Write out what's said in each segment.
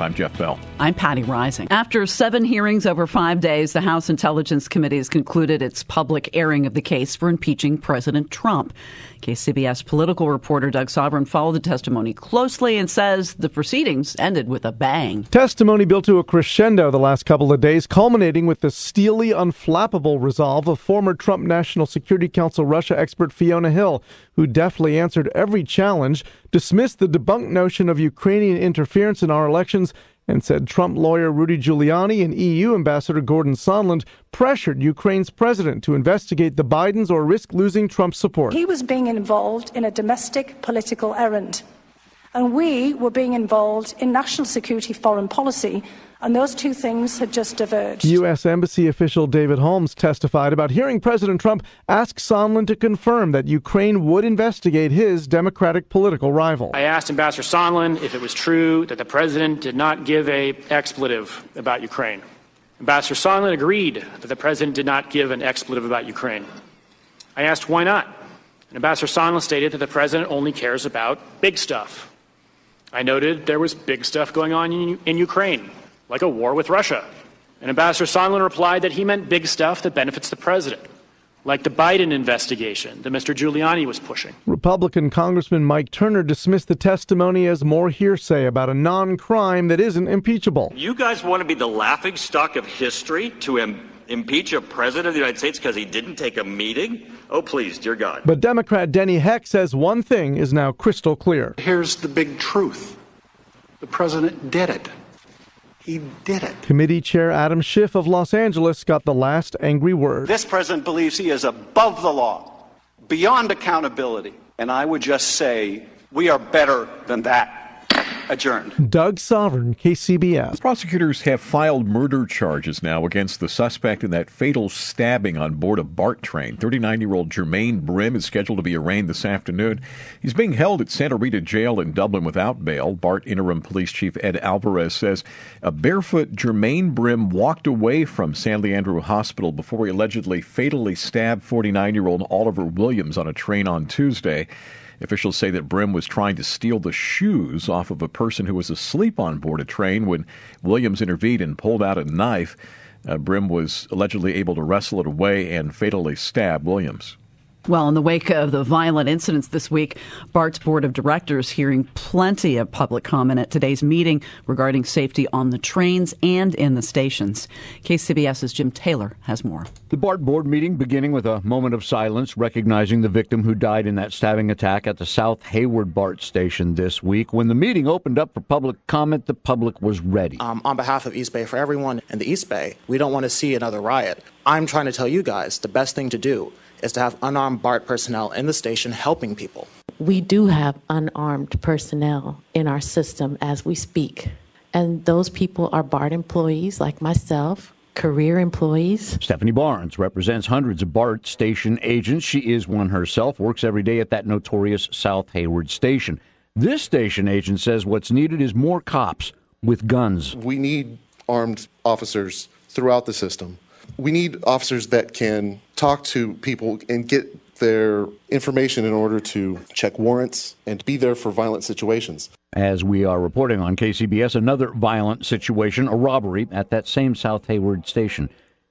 I'm Jeff Bell. I'm Patti Reising. After seven hearings over five days, the House Intelligence Committee has concluded its public airing of the case for impeaching President Trump. KCBS political reporter Doug Sovern followed the testimony closely and says the proceedings ended with a bang. Testimony built to a crescendo the last couple of days, culminating with the steely, unflappable resolve of former Trump National Security Council Russia expert Fiona Hill, who deftly answered every challenge, dismissed the debunked notion of Ukrainian interference in our elections, and said Trump lawyer Rudy Giuliani and EU Ambassador Gordon Sondland pressured Ukraine's president to investigate the Bidens or risk losing Trump's support. He was being involved in a domestic political errand, and we were being involved in national security foreign policy and those two things had just diverged. U.S. Embassy official David Holmes testified about hearing President Trump ask Sondland to confirm that Ukraine would investigate his Democratic political rival. I asked Ambassador Sondland if it was true that the president did not give a expletive about Ukraine. Ambassador Sondland agreed that the president did not give an expletive about Ukraine. I asked why not. And Ambassador Sondland stated that the president only cares about big stuff. I noted there was big stuff going on in, in Ukraine like a war with Russia. And Ambassador Sondland replied that he meant big stuff that benefits the president, like the Biden investigation that Mr. Giuliani was pushing. Republican Congressman Mike Turner dismissed the testimony as more hearsay about a non crime that isn't impeachable. You guys want to be the laughing stock of history to Im- impeach a president of the United States because he didn't take a meeting? Oh, please, dear God. But Democrat Denny Heck says one thing is now crystal clear. Here's the big truth the president did it. He did it. Committee Chair Adam Schiff of Los Angeles got the last angry word. This president believes he is above the law, beyond accountability. And I would just say we are better than that. Adjourned. Doug Sovern, KCBS. Prosecutors have filed murder charges now against the suspect in that fatal stabbing on board a BART train. 39 year old Jermaine Brim is scheduled to be arraigned this afternoon. He's being held at Santa Rita Jail in Dublin without bail. BART Interim Police Chief Ed Alvarez says a barefoot Jermaine Brim walked away from San Leandro Hospital before he allegedly fatally stabbed 49 year old Oliver Williams on a train on Tuesday. Officials say that Brim was trying to steal the shoes off of a person who was asleep on board a train when Williams intervened and pulled out a knife. Uh, Brim was allegedly able to wrestle it away and fatally stab Williams. Well, in the wake of the violent incidents this week, BART's board of directors hearing plenty of public comment at today's meeting regarding safety on the trains and in the stations. KCBS's Jim Taylor has more. The BART board meeting beginning with a moment of silence recognizing the victim who died in that stabbing attack at the South Hayward BART station this week. When the meeting opened up for public comment, the public was ready. Um, on behalf of East Bay for everyone in the East Bay, we don't want to see another riot. I'm trying to tell you guys the best thing to do is to have unarmed BART personnel in the station helping people. We do have unarmed personnel in our system as we speak. And those people are BART employees like myself, career employees. Stephanie Barnes represents hundreds of BART station agents. She is one herself, works every day at that notorious South Hayward station. This station agent says what's needed is more cops with guns. We need armed officers throughout the system we need officers that can talk to people and get their information in order to check warrants and to be there for violent situations. As we are reporting on KCBS, another violent situation, a robbery at that same South Hayward station.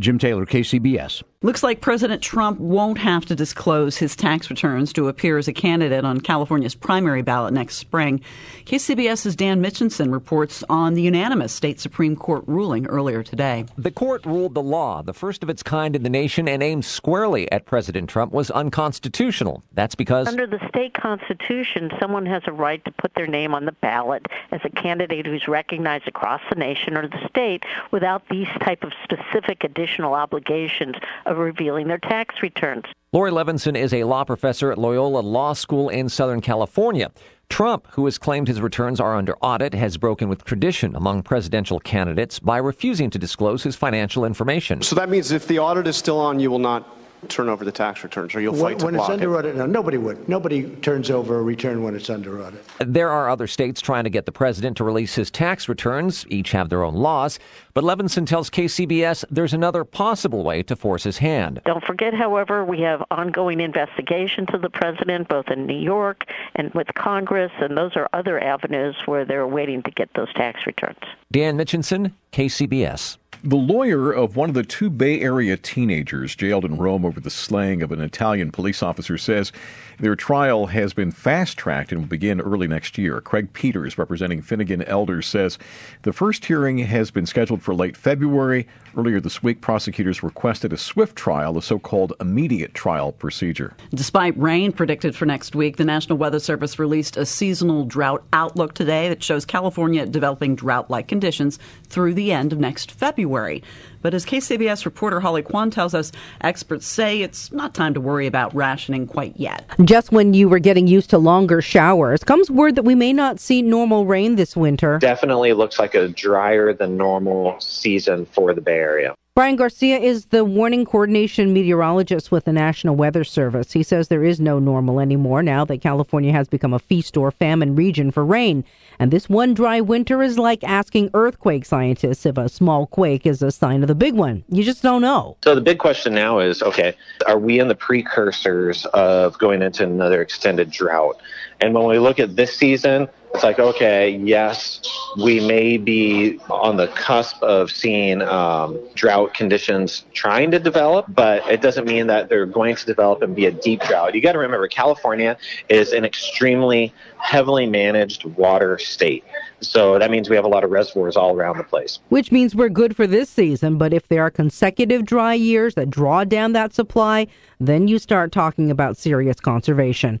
Jim Taylor, KCBS. Looks like President Trump won't have to disclose his tax returns to appear as a candidate on California's primary ballot next spring. KCBS's Dan Mitchinson reports on the unanimous state Supreme Court ruling earlier today. The court ruled the law, the first of its kind in the nation and aimed squarely at President Trump, was unconstitutional. That's because under the state constitution, someone has a right to put their name on the ballot as a candidate who's recognized across the nation or the state without these type of specific additions additional obligations of revealing their tax returns. Lori Levinson is a law professor at Loyola Law School in Southern California. Trump, who has claimed his returns are under audit, has broken with tradition among presidential candidates by refusing to disclose his financial information. So that means if the audit is still on, you will not turn over the tax returns, or you'll fight when, to when block it's under it. audit. No, nobody would. Nobody turns over a return when it's under audit. There are other states trying to get the president to release his tax returns. Each have their own laws. But Levinson tells KCBS there's another possible way to force his hand. Don't forget, however, we have ongoing investigations of the president, both in New York and with Congress, and those are other avenues where they're waiting to get those tax returns. Dan Mitchinson, KCBS. The lawyer of one of the two Bay Area teenagers jailed in Rome over the slaying of an Italian police officer says their trial has been fast tracked and will begin early next year. Craig Peters, representing Finnegan Elders, says the first hearing has been scheduled for late February. Earlier this week, prosecutors requested a swift trial, the so called immediate trial procedure. Despite rain predicted for next week, the National Weather Service released a seasonal drought outlook today that shows California developing drought like conditions through the end of next February. But as KCBS reporter Holly Kwan tells us, experts say it's not time to worry about rationing quite yet. Just when you were getting used to longer showers, comes word that we may not see normal rain this winter. Definitely looks like a drier than normal season for the Bay Area. Brian Garcia is the warning coordination meteorologist with the National Weather Service. He says there is no normal anymore now that California has become a feast or famine region for rain. And this one dry winter is like asking earthquake scientists if a small quake is a sign of the big one. You just don't know. So the big question now is okay, are we in the precursors of going into another extended drought? And when we look at this season, it's like, okay, yes, we may be on the cusp of seeing um, drought conditions trying to develop, but it doesn't mean that they're going to develop and be a deep drought. You got to remember, California is an extremely heavily managed water state. So that means we have a lot of reservoirs all around the place. Which means we're good for this season, but if there are consecutive dry years that draw down that supply, then you start talking about serious conservation.